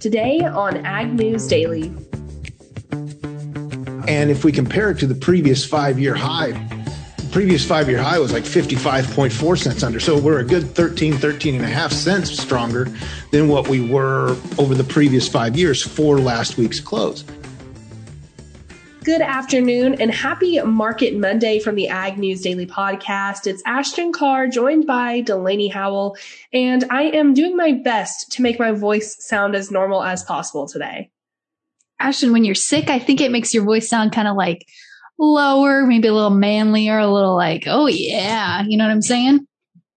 Today on Ag News Daily. And if we compare it to the previous five year high, previous five year high was like 55.4 cents under. So we're a good 13, 13 and a half cents stronger than what we were over the previous five years for last week's close. Good afternoon and happy Market Monday from the Ag News Daily Podcast. It's Ashton Carr joined by Delaney Howell, and I am doing my best to make my voice sound as normal as possible today. Ashton, when you're sick, I think it makes your voice sound kind of like lower, maybe a little manlier, a little like, oh yeah, you know what I'm saying?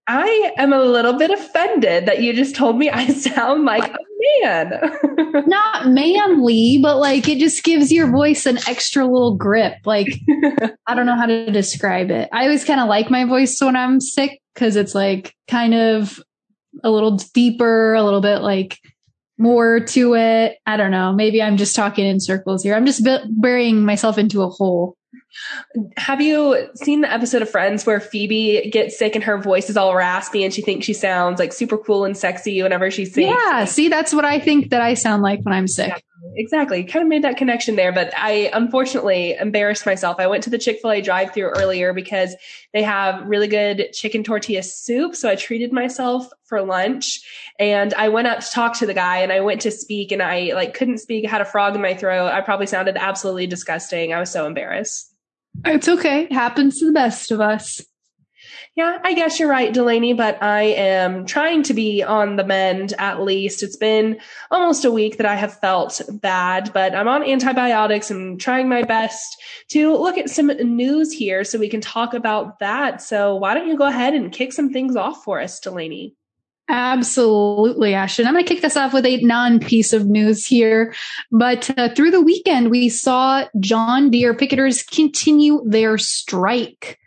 I am a little bit offended that you just told me I sound like a man. Not manly, but like it just gives your voice an extra little grip. Like, I don't know how to describe it. I always kind of like my voice when I'm sick because it's like kind of a little deeper, a little bit like more to it. I don't know. Maybe I'm just talking in circles here. I'm just burying myself into a hole. Have you seen the episode of Friends where Phoebe gets sick and her voice is all raspy and she thinks she sounds like super cool and sexy whenever she sings? Yeah, see, that's what I think that I sound like when I'm sick. Yeah, exactly. Kind of made that connection there, but I unfortunately embarrassed myself. I went to the Chick fil A drive through earlier because they have really good chicken tortilla soup. So I treated myself for lunch and I went up to talk to the guy and I went to speak and I like couldn't speak, I had a frog in my throat. I probably sounded absolutely disgusting. I was so embarrassed. It's okay. It happens to the best of us. Yeah, I guess you're right, Delaney, but I am trying to be on the mend at least. It's been almost a week that I have felt bad, but I'm on antibiotics and trying my best to look at some news here so we can talk about that. So why don't you go ahead and kick some things off for us, Delaney? Absolutely, Ashton. I'm going to kick this off with a non piece of news here. But uh, through the weekend, we saw John Deere picketers continue their strike.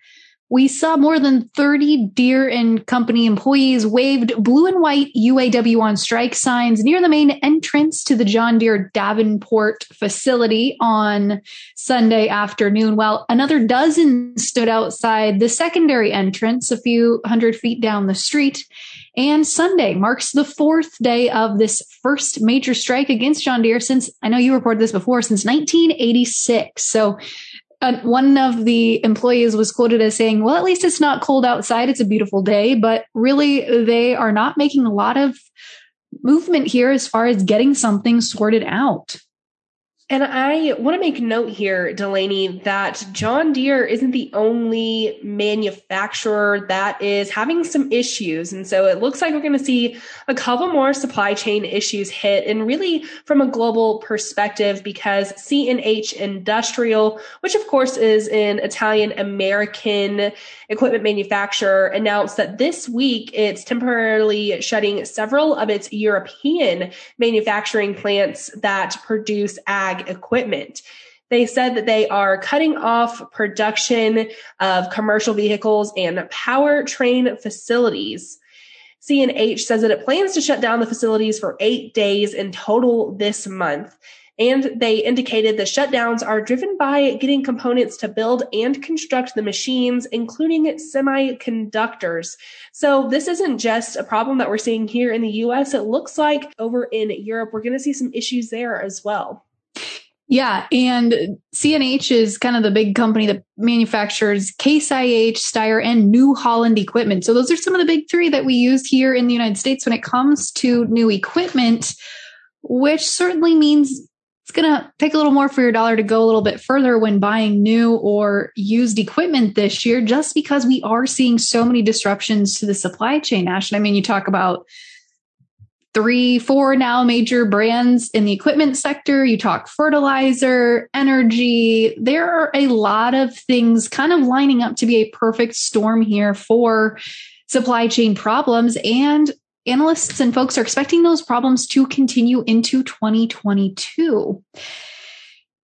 We saw more than 30 Deere and Company employees waved blue and white UAW on strike signs near the main entrance to the John Deere Davenport facility on Sunday afternoon, while another dozen stood outside the secondary entrance a few hundred feet down the street. And Sunday marks the fourth day of this first major strike against John Deere since I know you reported this before since 1986. So uh, one of the employees was quoted as saying, well, at least it's not cold outside. It's a beautiful day, but really they are not making a lot of movement here as far as getting something sorted out. And I want to make note here, Delaney, that John Deere isn't the only manufacturer that is having some issues. And so it looks like we're going to see a couple more supply chain issues hit and really from a global perspective because CNH Industrial, which of course is an Italian American equipment manufacturer, announced that this week it's temporarily shutting several of its European manufacturing plants that produce ag ag equipment. They said that they are cutting off production of commercial vehicles and powertrain facilities. CNH says that it plans to shut down the facilities for eight days in total this month. And they indicated the shutdowns are driven by getting components to build and construct the machines, including semiconductors. So this isn't just a problem that we're seeing here in the US. It looks like over in Europe, we're going to see some issues there as well. Yeah, and CNH is kind of the big company that manufactures Case IH, Steyr, and New Holland equipment. So those are some of the big three that we use here in the United States when it comes to new equipment, which certainly means it's going to take a little more for your dollar to go a little bit further when buying new or used equipment this year, just because we are seeing so many disruptions to the supply chain, Ash. I mean, you talk about three, four now major brands in the equipment sector. You talk fertilizer, energy. There are a lot of things kind of lining up to be a perfect storm here for supply chain problems. And analysts and folks are expecting those problems to continue into 2022.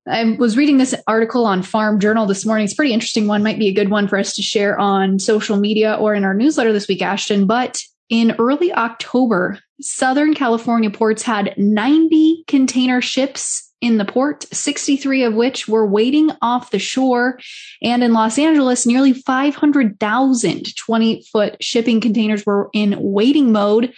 I was reading this article on Farm Journal this morning. It's a pretty interesting one, might be a good one for us to share on social media or in our newsletter this week, Ashton. But in early October, Southern California ports had 90 container ships in the port, 63 of which were waiting off the shore. And in Los Angeles, nearly 500,000 20 foot shipping containers were in waiting mode.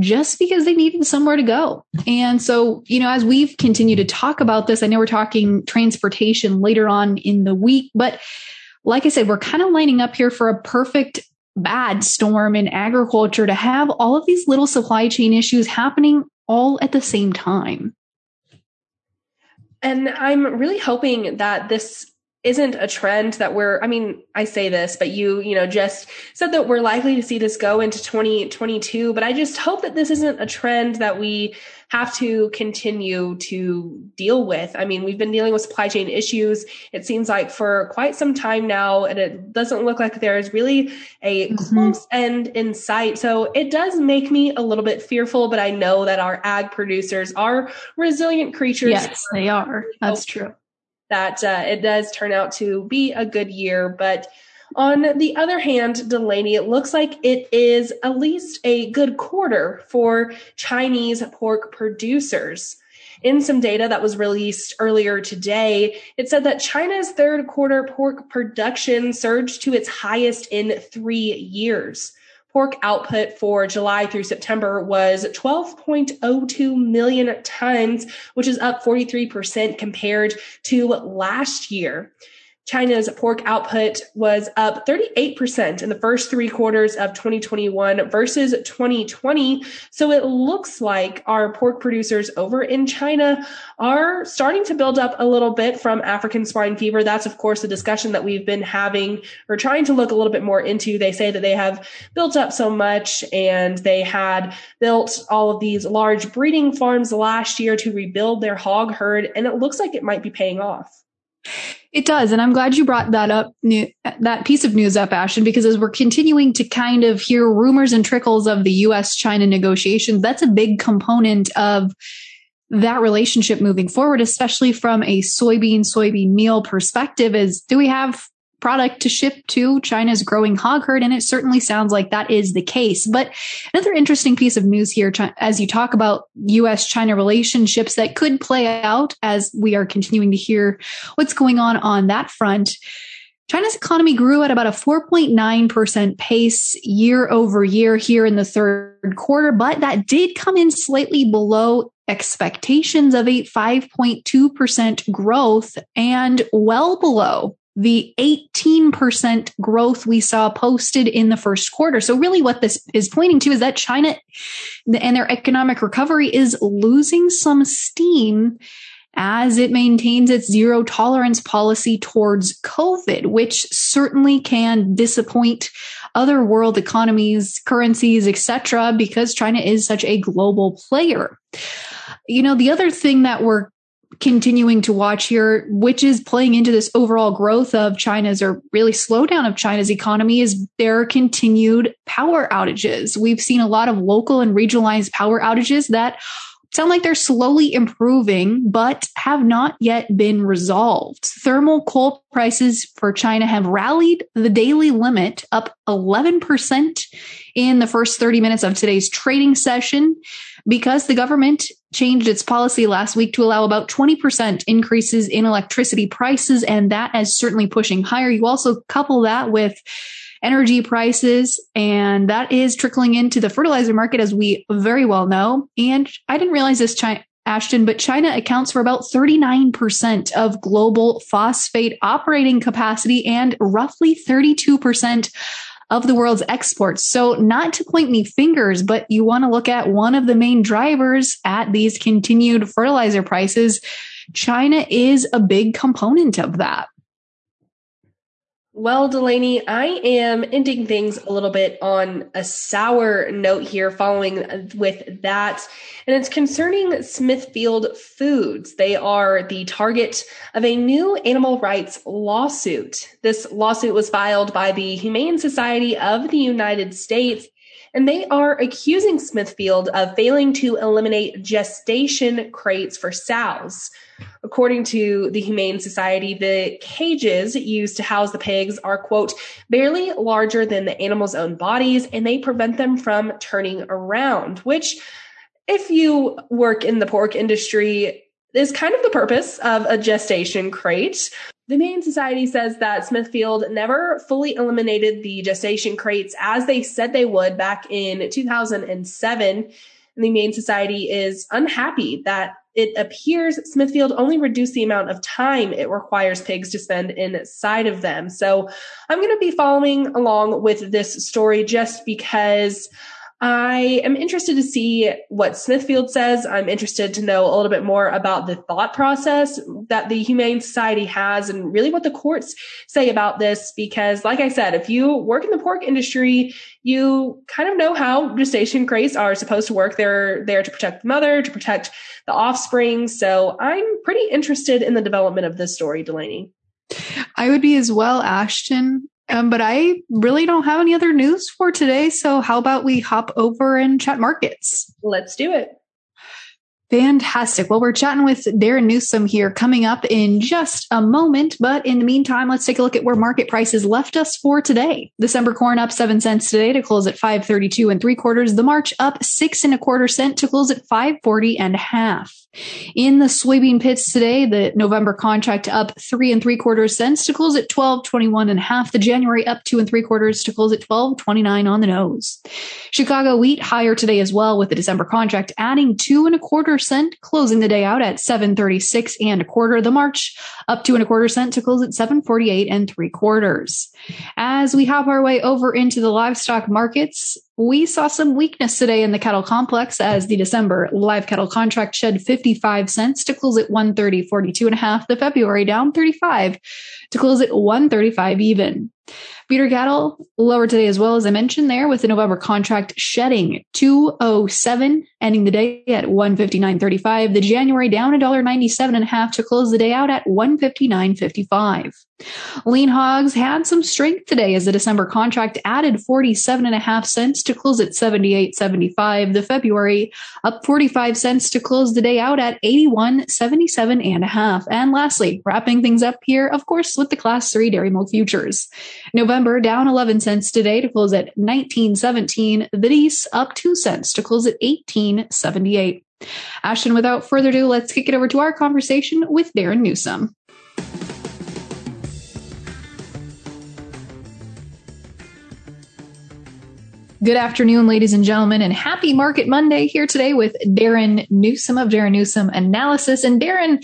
just because they needed somewhere to go. And so, you know, as we've continued to talk about this, I know we're talking transportation later on in the week, but like I said, we're kind of lining up here for a perfect bad storm in agriculture to have all of these little supply chain issues happening all at the same time. And I'm really hoping that this isn't a trend that we're i mean i say this but you you know just said that we're likely to see this go into 2022 but i just hope that this isn't a trend that we have to continue to deal with. I mean we've been dealing with supply chain issues it seems like for quite some time now and it doesn't look like there's really a mm-hmm. close end in sight. So it does make me a little bit fearful but i know that our ag producers are resilient creatures. Yes they are. That's true that uh, it does turn out to be a good year. But on the other hand, Delaney, it looks like it is at least a good quarter for Chinese pork producers. In some data that was released earlier today, it said that China's third quarter pork production surged to its highest in three years pork output for July through September was 12.02 million tons, which is up 43% compared to last year. China's pork output was up 38% in the first three quarters of 2021 versus 2020. So it looks like our pork producers over in China are starting to build up a little bit from African swine fever. That's, of course, a discussion that we've been having or trying to look a little bit more into. They say that they have built up so much and they had built all of these large breeding farms last year to rebuild their hog herd. And it looks like it might be paying off. It does. And I'm glad you brought that up, that piece of news up, Ashton, because as we're continuing to kind of hear rumors and trickles of the US China negotiations, that's a big component of that relationship moving forward, especially from a soybean, soybean meal perspective is do we have product to ship to China's growing hog herd. And it certainly sounds like that is the case. But another interesting piece of news here, as you talk about US China relationships that could play out as we are continuing to hear what's going on on that front. China's economy grew at about a 4.9% pace year over year here in the third quarter, but that did come in slightly below expectations of a 5.2% growth and well below the 18% growth we saw posted in the first quarter. So really what this is pointing to is that China and their economic recovery is losing some steam as it maintains its zero tolerance policy towards COVID, which certainly can disappoint other world economies, currencies, etc., because China is such a global player. You know, the other thing that we're continuing to watch here, which is playing into this overall growth of China's or really slowdown of China's economy, is their continued power outages. We've seen a lot of local and regionalized power outages that sound like they're slowly improving, but have not yet been resolved. Thermal coal prices for China have rallied the daily limit up 11% in the first 30 minutes of today's trading session because the government changed its policy last week to allow about 20% increases in electricity prices. And that is certainly pushing higher. You also couple that with energy prices, and that is trickling into the fertilizer market, as we very well know. And I didn't realize this, Ashton, but China accounts for about 39% of global phosphate operating capacity and roughly 32% of the world's exports. So not to point any fingers, but you want to look at one of the main drivers at these continued fertilizer prices. China is a big component of that. Well, Delaney, I am ending things a little bit on a sour note here following with that. And it's concerning Smithfield Foods. They are the target of a new animal rights lawsuit. This lawsuit was filed by the Humane Society of the United States and they are accusing Smithfield of failing to eliminate gestation crates for sows. According to the Humane Society, the cages used to house the pigs are, quote, barely larger than the animals' own bodies, and they prevent them from turning around, which, if you work in the pork industry, is kind of the purpose of a gestation crate. The Humane Society says that Smithfield never fully eliminated the gestation crates as they said they would back in 2007. And the Humane Society is unhappy that it appears Smithfield only reduced the amount of time it requires pigs to spend inside of them. So I'm going to be following along with this story just because I am interested to see what Smithfield says. I'm interested to know a little bit more about the thought process that the Humane Society has and really what the courts say about this. Because like I said, if you work in the pork industry, you kind of know how gestation crates are supposed to work. They're there to protect the mother, to protect the offspring. So I'm pretty interested in the development of this story, Delaney. I would be as well, Ashton. Um, but I really don't have any other news for today. So how about we hop over and chat markets? Let's do it. Fantastic. Well, we're chatting with Darin Newsom here coming up in just a moment. But in the meantime, let's take a look at where market prices left us for today. December corn up seven cents today to close at 532 and three quarters. The March up six and a quarter cent to close at 540 and a half. In the soybean pits today, the November contract up three and three quarters cents to close at 1221 and a half. The January up two and three quarters to close at 1229 on the nose. Chicago wheat higher today as well with the December contract adding two and a quarter cent, closing the day out at 736 and a quarter. The March up two and a quarter cent to close at 748 and three quarters. As we hop our way over into the livestock markets, we saw some weakness today in the cattle complex as the December live cattle contract shed 55 cents to close at 130.42 and a half. The February down 35 to close at 135 even. Feeder cattle lower today as well as I mentioned there with the November contract shedding 207 ending the day at 159.35. The January down $1.97 and a half to close the day out at 159.55. Lean hogs had some strength today as the December contract added 47 and a half cents to close at 78.75. The February up 45 cents to close the day out at 81.77 and a half. And lastly, wrapping things up here, of course, with the class three dairy milk futures. November down 11 cents today to close at 19.17. The Dees up 2 cents to close at 18.78. Ashton, without further ado, let's kick it over to our conversation with Darin Newsom. Good afternoon, ladies and gentlemen, and happy Market Monday here today with Darin Newsom of Darin Newsom Analysis. And Darin,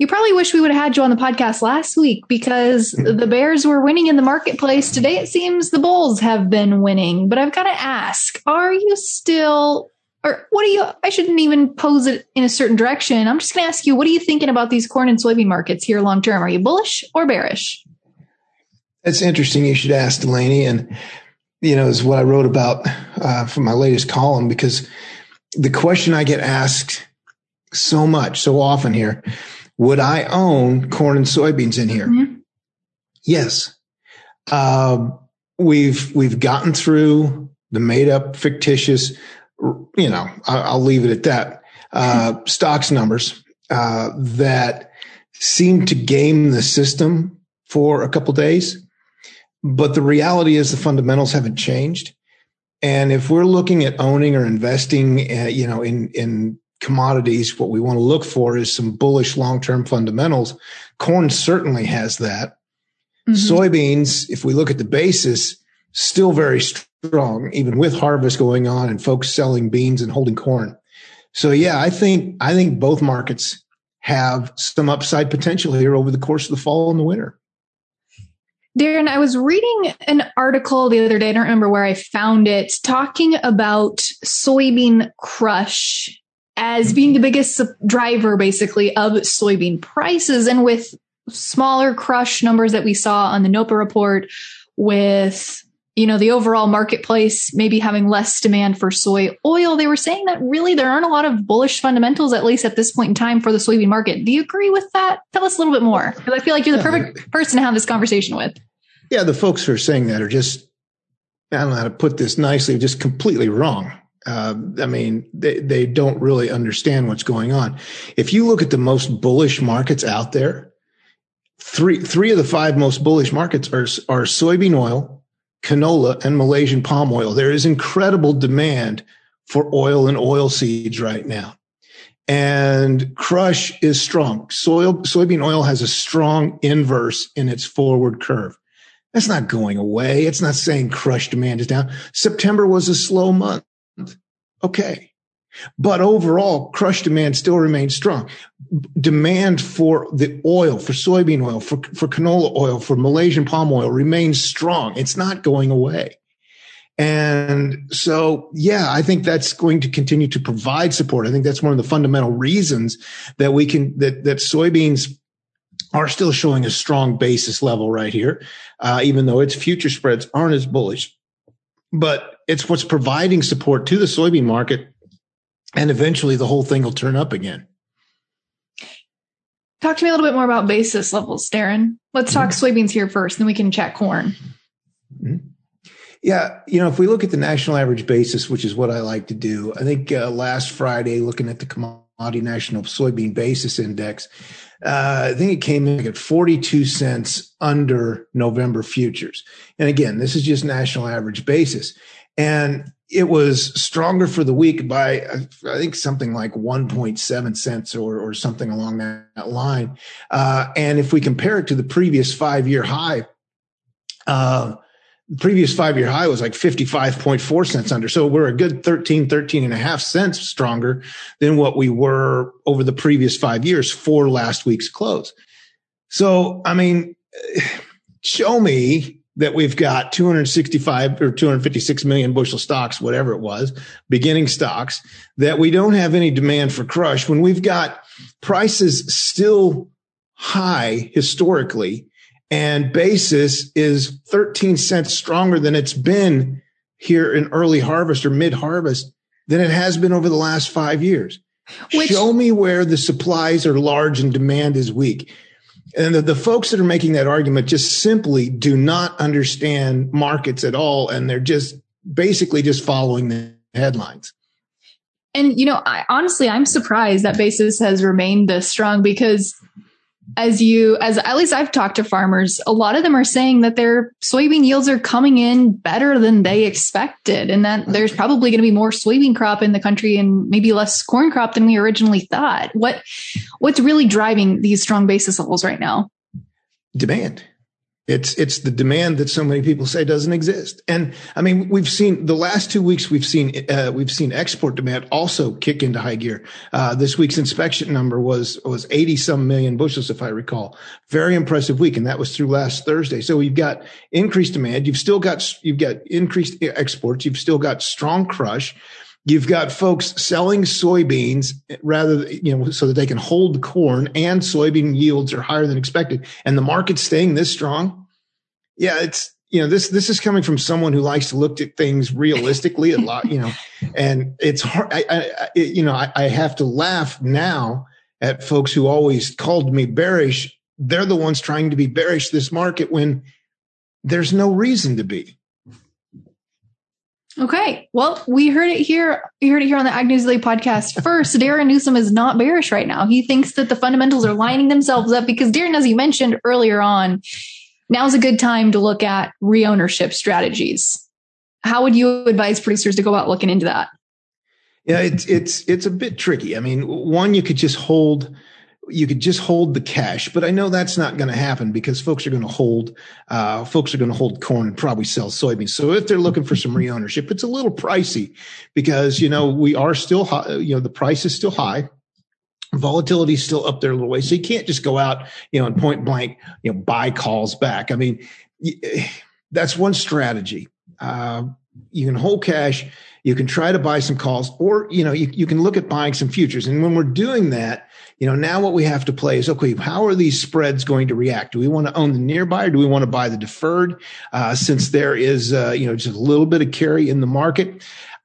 you probably wish we would have had you on the podcast last week because hmm. the Bears were winning in the marketplace. Today, it seems the Bulls have been winning. But I've got to ask, are you still, or what are you, I shouldn't even pose it in a certain direction. I'm just going to ask you, what are you thinking about these corn and soybean markets here long term? Are you bullish or bearish? That's interesting. You should ask Delaney. And you know, is what I wrote about uh, for my latest column because the question I get asked so much, so often here, would I own corn and soybeans in here? Mm-hmm. Yes. Um, we've, we've gotten through the made up fictitious, you know, I'll, I'll leave it at that, uh, stocks numbers, uh, that seem to game the system for a couple days but the reality is the fundamentals haven't changed. And if we're looking at owning or investing, uh, you know, in, in commodities, what we want to look for is some bullish long-term fundamentals. Corn certainly has that. Mm-hmm. Soybeans, if we look at the basis, still very strong, even with harvest going on and folks selling beans and holding corn. So yeah, I think, I think both markets have some upside potential here over the course of the fall and the winter. Darin, I was reading an article the other day. I don't remember where I found it, talking about soybean crush as being the biggest driver, basically, of soybean prices. And with smaller crush numbers that we saw on the NOPA report, with you know the overall marketplace maybe having less demand for soy oil, they were saying that really there aren't a lot of bullish fundamentals, at least at this point in time, for the soybean market. Do you agree with that? Tell us a little bit more, because I feel like you're the perfect person to have this conversation with. Yeah, the folks who are saying that are just, I don't know how to put this nicely, just completely wrong. Uh, I mean, they, they don't really understand what's going on. If you look at the most bullish markets out there, three three of the five most bullish markets are are soybean oil, canola, and Malaysian palm oil. There is incredible demand for oil and oil seeds right now. and crush is strong. Soil, soybean oil has a strong inverse in its forward curve. That's not going away. It's not saying crush demand is down. September was a slow month. Okay. But overall, crush demand still remains strong. Demand for the oil, for soybean oil, for, for canola oil, for Malaysian palm oil remains strong. It's not going away. And so, yeah, I think that's going to continue to provide support. I think that's one of the fundamental reasons that we can, that, that soybeans are still showing a strong basis level right here, uh, even though its future spreads aren't as bullish. But it's what's providing support to the soybean market. And eventually the whole thing will turn up again. Talk to me a little bit more about basis levels, Darin. Let's talk mm-hmm. soybeans here first, then we can chat corn. Mm-hmm. Yeah, you know, if we look at the national average basis, which is what I like to do, I think uh, last Friday, looking at the commodity national soybean basis index, uh, I think it came in at 42 cents under November futures. And again, this is just national average basis. And it was stronger for the week by, I think, something like 1.7 cents or, or something along that, that line. Uh, and if we compare it to the previous five year high, uh, the previous five year high was like 55.4 cents under. So we're a good 13, 13 and a half cents stronger than what we were over the previous five years for last week's close. So, I mean, show me that we've got 265 or 256 million bushel stocks, whatever it was, beginning stocks, that we don't have any demand for crush when we've got prices still high historically and basis is 13 cents stronger than it's been here in early harvest or mid harvest than it has been over the last five years. Which, Show me where the supplies are large and demand is weak. And the, the, folks that are making that argument just simply do not understand markets at all. And they're just basically just following the headlines. And, you know, I, honestly, I'm surprised that basis has remained this strong because as you as at least I've talked to farmers, a lot of them are saying that their soybean yields are coming in better than they expected and that there's probably going to be more soybean crop in the country and maybe less corn crop than we originally thought. What what's really driving these strong basis levels right now? Demand. It's it's the demand that so many people say doesn't exist. And I mean, we've seen the last two weeks we've seen uh, we've seen export demand also kick into high gear. Uh, this week's inspection number was was eighty some million bushels, if I recall. Very impressive week, and that was through last Thursday. So you've got increased demand. You've still got you've got increased exports. You've still got strong crush. You've got folks selling soybeans rather, you know, so that they can hold corn and soybean yields are higher than expected. And the market's staying this strong. Yeah, it's, you know, this, this is coming from someone who likes to look at things realistically a lot, you know, and it's hard. I, I it, you know, I, I have to laugh now at folks who always called me bearish. They're the ones trying to be bearish this market when there's no reason to be. Okay. Well, we heard it here. You heard it here on the Ag News Daily podcast. First, Darin Newsom is not bearish right now. He thinks that the fundamentals are lining themselves up because Darin, as you mentioned earlier on, now's a good time to look at reownership strategies. How would you advise producers to go about looking into that? Yeah, it's it's it's a bit tricky. I mean, one, you could just hold you could just hold the cash, but I know that's not going to happen because folks are going to hold, uh, folks are going to hold corn and probably sell soybeans. So if they're looking for some reownership, it's a little pricey because, you know, we are still high, you know, the price is still high. Volatility is still up there a little way. So you can't just go out, you know, and point blank, you know, buy calls back. I mean, that's one strategy. Uh, you can hold cash. You can try to buy some calls or, you know, you, you can look at buying some futures. And when we're doing that, you know, now what we have to play is, okay, how are these spreads going to react? Do we want to own the nearby or do we want to buy the deferred? Uh, since there is, uh, you know, just a little bit of carry in the market.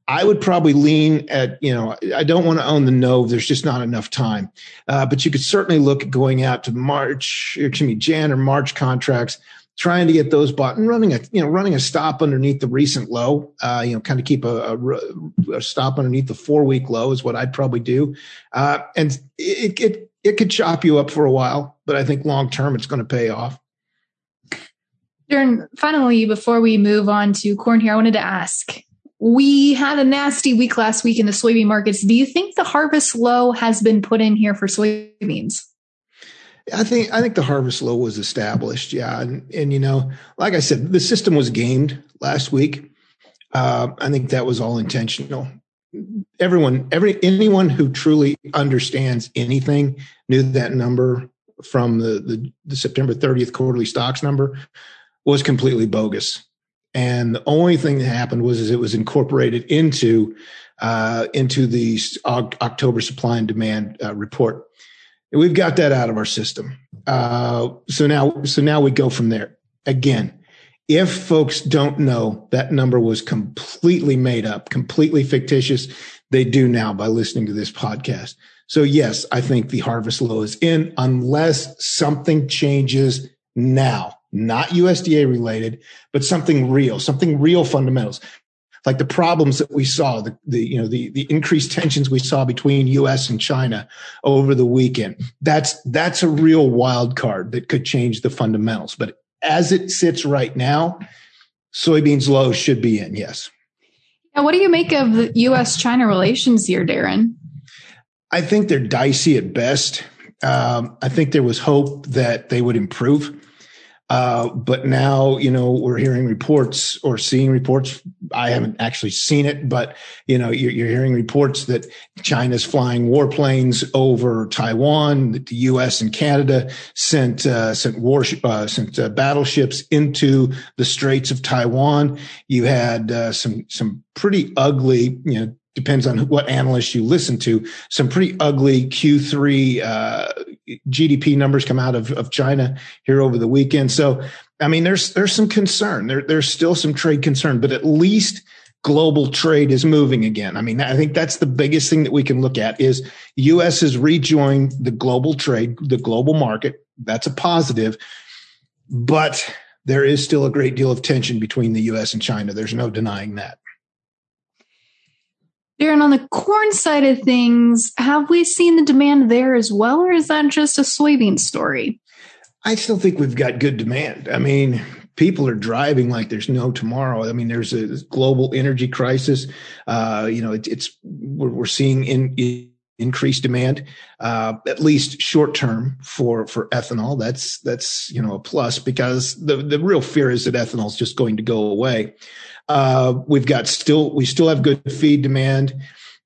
I would probably lean at, you know, I don't want to own the Nove. There's just not enough time. Uh, but you could certainly look at going out to March, excuse me, Jan or March contracts trying to get those bought and running a you know running a stop underneath the recent low uh, you know kind of keep a, a, a, stop underneath the four week low is what i'd probably do uh, and it, it it could chop you up for a while but i think long term it's going to pay off Darin, finally before we move on to corn here i wanted to ask we had a nasty week last week in the soybean markets. Do you think the harvest low has been put in here for soybeans? I think I think the harvest low was established. Yeah, and and you know, like I said, the system was gamed last week. Uh, I think that was all intentional. Everyone, every anyone who truly understands anything knew that number from the the, the September 30th quarterly stocks number was completely bogus. And the only thing that happened was it was incorporated into uh, into the October supply and demand uh, report. We've got that out of our system. Uh, so now, so now we go from there. Again, if folks don't know that number was completely made up, completely fictitious, they do now by listening to this podcast. So yes, I think the harvest low is in unless something changes now, not USDA related, but something real, something real fundamentals. Like the problems that we saw, the, the you know the the increased tensions we saw between US and China over the weekend. That's that's a real wild card that could change the fundamentals. But as it sits right now, soybeans low should be in, yes. Now, what do you make of the U.S. China relations here, Darin? I think they're dicey at best. Um, I think there was hope that they would improve. Uh, but now, you know, we're hearing reports or seeing reports. I haven't actually seen it, but you know, you're, you're hearing reports that China's flying warplanes over Taiwan. That the U.S. and Canada sent uh, sent war uh, sent uh, battleships into the Straits of Taiwan. You had uh, some some pretty ugly, you know, depends on what analyst you listen to, some pretty ugly Q3 uh, GDP numbers come out of, of China here over the weekend. So, I mean, there's there's some concern. There, there's still some trade concern, but at least global trade is moving again. I mean, I think that's the biggest thing that we can look at is U.S. has rejoined the global trade, the global market. That's a positive, but there is still a great deal of tension between the U.S. and China. There's no denying that. Darin, on the corn side of things, have we seen the demand there as well, or is that just a soybean story? I still think we've got good demand. I mean, people are driving like there's no tomorrow. I mean, there's a global energy crisis. Uh, you know, it, it's we're, we're seeing in, in increased demand, uh, at least short term for for ethanol. That's that's you know a plus because the the real fear is that ethanol is just going to go away. Uh, we've got still, we still have good feed demand.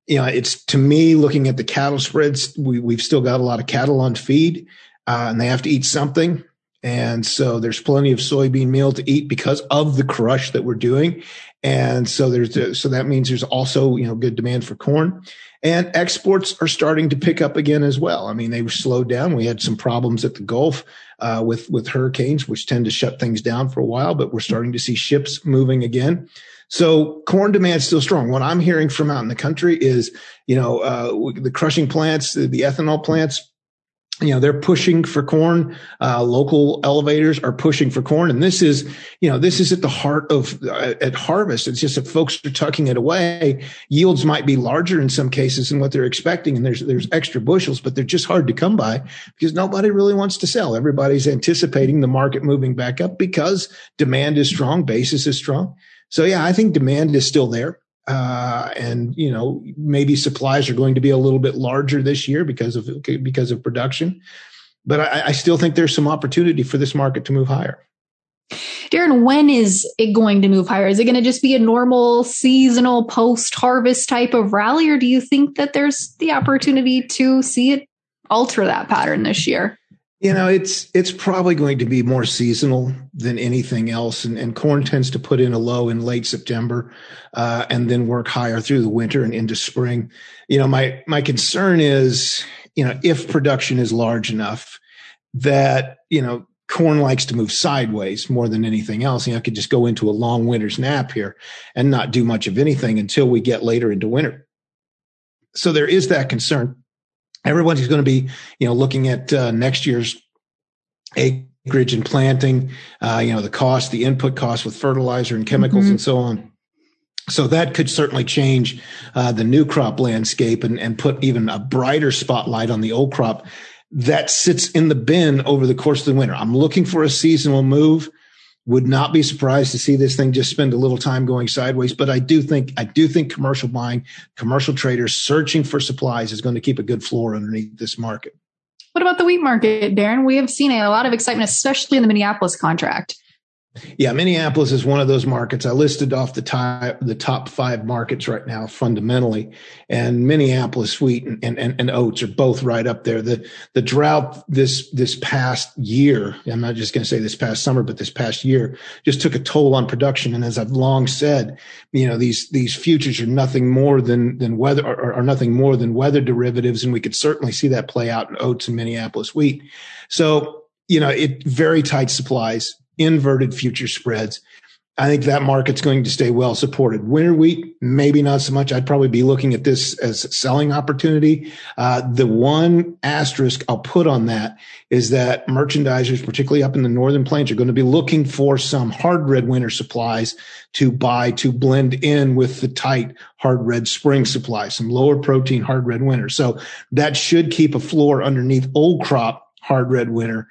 You know, it's to me looking at the cattle spreads, we, we've still got a lot of cattle on feed, uh, and they have to eat something. And so there's plenty of soybean meal to eat because of the crush that we're doing. And so there's, so that means there's also, you know, good demand for corn and exports are starting to pick up again as well. I mean, they were slowed down. We had some problems at the Gulf uh, with with hurricanes, which tend to shut things down for a while. But we're starting to see ships moving again. So corn demand is still strong. What I'm hearing from out in the country is, you know, uh, the crushing plants, the, the ethanol plants you know they're pushing for corn. Uh, local elevators are pushing for corn. And this is you know this is at the heart of uh, at harvest. It's just that folks are tucking it away. Yields might be larger in some cases than what they're expecting. And there's there's extra bushels but they're just hard to come by because nobody really wants to sell. Everybody's anticipating the market moving back up because demand is strong basis is strong. So yeah i think demand is still there uh, and you know maybe supplies are going to be a little bit larger this year because of because of production. But I, I still think there's some opportunity for this market to move higher. Darin, when is it going to move higher? Is it going to just be a normal seasonal post harvest type of rally, or do you think that there's the opportunity to see it alter that pattern this year? You know, it's it's probably going to be more seasonal than anything else, and, and corn tends to put in a low in late September, uh, and then work higher through the winter and into spring. You know, my my concern is, you know, if production is large enough that you know corn likes to move sideways more than anything else. You know, I could just go into a long winter's nap here and not do much of anything until we get later into winter. So there is that concern everyone's going to be, you know, looking at uh, next year's acreage and planting, uh, you know, the cost, the input cost with fertilizer and chemicals mm-hmm. and so on. So that could certainly change uh, the new crop landscape and, and put even a brighter spotlight on the old crop that sits in the bin over the course of the winter. I'm looking for a seasonal move Would not be surprised to see this thing just spend a little time going sideways. But I do think I do think commercial buying, commercial traders searching for supplies is going to keep a good floor underneath this market. What about the wheat market, Darin? We have seen a lot of excitement, especially in the Minneapolis contract. Yeah, Minneapolis is one of those markets. I listed off the top the top five markets right now fundamentally, and Minneapolis wheat and, and, and oats are both right up there. The the drought this this past year, I'm not just going to say this past summer, but this past year just took a toll on production. And as I've long said, you know these these futures are nothing more than than weather are, are nothing more than weather derivatives, and we could certainly see that play out in oats and Minneapolis wheat. So you know it very tight supplies inverted future spreads. I think that market's going to stay well supported. Winter wheat, maybe not so much. I'd probably be looking at this as selling opportunity. Uh, the one asterisk I'll put on that is that merchandisers, particularly up in the northern plains, are going to be looking for some hard red winter supplies to buy to blend in with the tight hard red spring supply, some lower protein hard red winter. So that should keep a floor underneath old crop hard red winter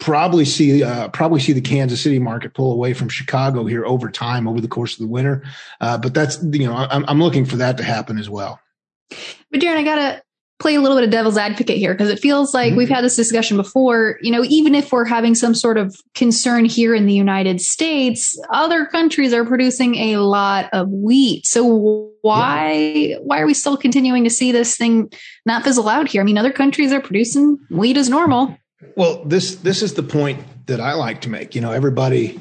probably see uh, probably see the Kansas City market pull away from Chicago here over time over the course of the winter. Uh, but that's you know I'm, I'm looking for that to happen as well. But Darin, I gotta play a little bit of devil's advocate here because it feels like mm-hmm. we've had this discussion before. You know, even if we're having some sort of concern here in the United States, other countries are producing a lot of wheat. So why yeah. why are we still continuing to see this thing not fizzle out here? I mean, other countries are producing wheat as normal. Well, this this is the point that I like to make. You know, everybody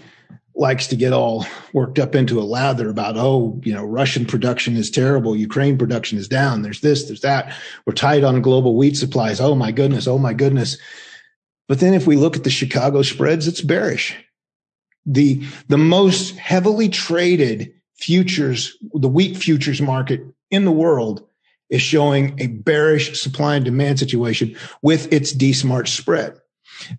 likes to get all worked up into a lather about, oh, you know, Russian production is terrible, Ukraine production is down, there's this, there's that. We're tight on global wheat supplies. Oh my goodness, oh my goodness. But then if we look at the Chicago spreads, it's bearish. The the most heavily traded futures, the wheat futures market in the world is showing a bearish supply and demand situation with its Dec-March spread.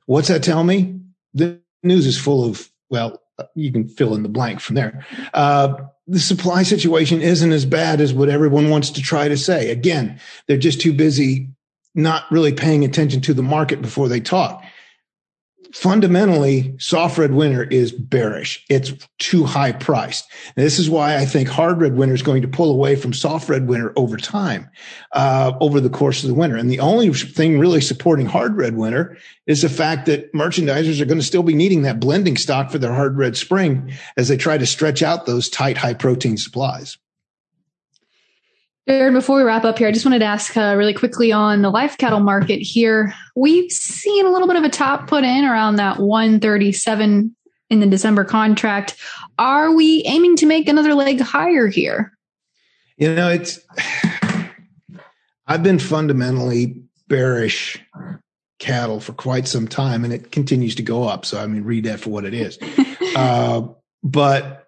What's that tell me? The news is full of, well, you can fill in the blank from there. Uh, the supply situation isn't as bad as what everyone wants to try to say. Again, they're just too busy not really paying attention to the market before they talk fundamentally, soft red winter is bearish. It's too high priced. And this is why I think hard red winter is going to pull away from soft red winter over time, uh, over the course of the winter. And the only thing really supporting hard red winter is the fact that merchandisers are going to still be needing that blending stock for their hard red spring as they try to stretch out those tight, high protein supplies. Jared, before we wrap up here, I just wanted to ask uh, really quickly on the live cattle market here. We've seen a little bit of a top put in around that 137 in the December contract. Are we aiming to make another leg higher here? You know, it's, I've been fundamentally bearish cattle for quite some time and it continues to go up. So, I mean, read that for what it is. uh, but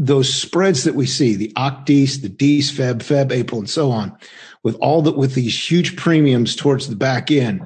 those spreads that we see, the OCDES, the DEES, Feb, Feb, April, and so on, with all that, with these huge premiums towards the back end,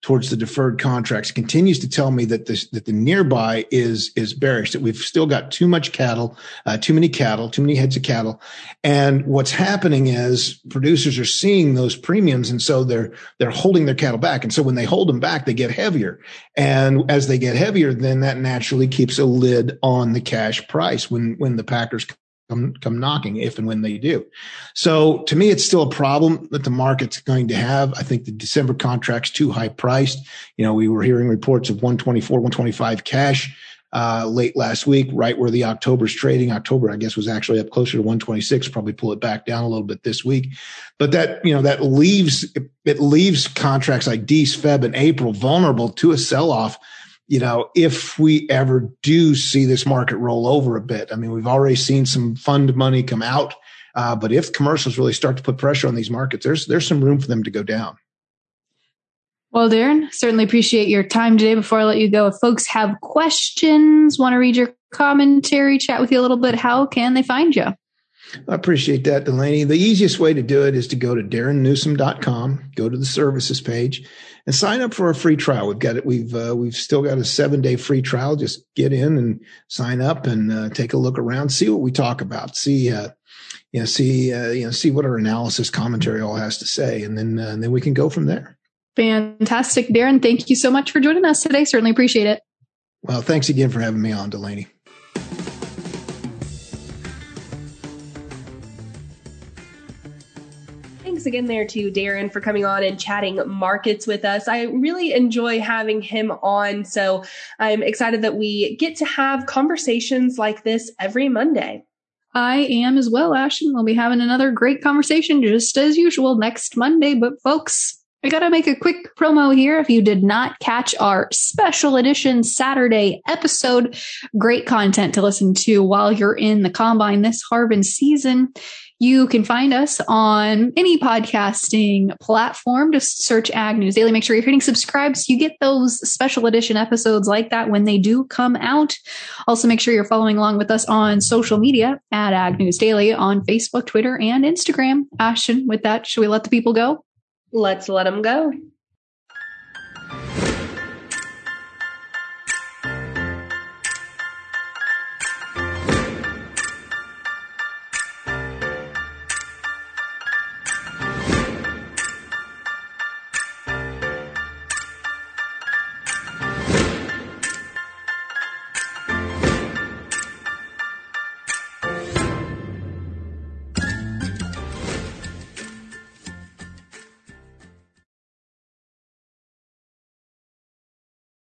towards the deferred contracts continues to tell me that this that the nearby is is bearish that we've still got too much cattle uh, too many cattle too many heads of cattle. And what's happening is producers are seeing those premiums and so they're they're holding their cattle back. And so when they hold them back they get heavier. And as they get heavier then that naturally keeps a lid on the cash price when when the packers come come knocking if and when they do. So to me, it's still a problem that the market's going to have. I think the December contract's too high priced. You know, we were hearing reports of 124, 125 cash uh, late last week, right where the October's trading. October, I guess, was actually up closer to 126. Probably pull it back down a little bit this week, but that you know that leaves it leaves contracts like DEES, Feb, and April vulnerable to a sell off you know, if we ever do see this market roll over a bit, I mean, we've already seen some fund money come out, uh, but if commercials really start to put pressure on these markets, there's there's some room for them to go down. Well, Darin, certainly appreciate your time today. Before I let you go, if folks have questions, want to read your commentary, chat with you a little bit, how can they find you? I appreciate that, Delaney. The easiest way to do it is to go to darinnewsom.com, go to the services page, and sign up for a free trial. We've got it. We've uh, we've still got a seven day free trial. Just get in and sign up and uh, take a look around, see what we talk about, see uh, you know see uh, you know see what our analysis commentary all has to say, and then uh, and then we can go from there. Fantastic, Darin. Thank you so much for joining us today. Certainly appreciate it. Well, thanks again for having me on, Delaney. Again there to Darin for coming on and chatting markets with us. I really enjoy having him on. So I'm excited that we get to have conversations like this every Monday. I am as well, Ashton. We'll be having another great conversation just as usual next Monday. But folks, I got to make a quick promo here. If you did not catch our special edition Saturday episode, great content to listen to while you're in the combine this harvest season. You can find us on any podcasting platform. Just search Ag News Daily. Make sure you're hitting subscribe so you get those special edition episodes like that when they do come out. Also, make sure you're following along with us on social media at Ag News Daily on Facebook, Twitter, and Instagram. Ashton, with that, should we let the people go? Let's let them go.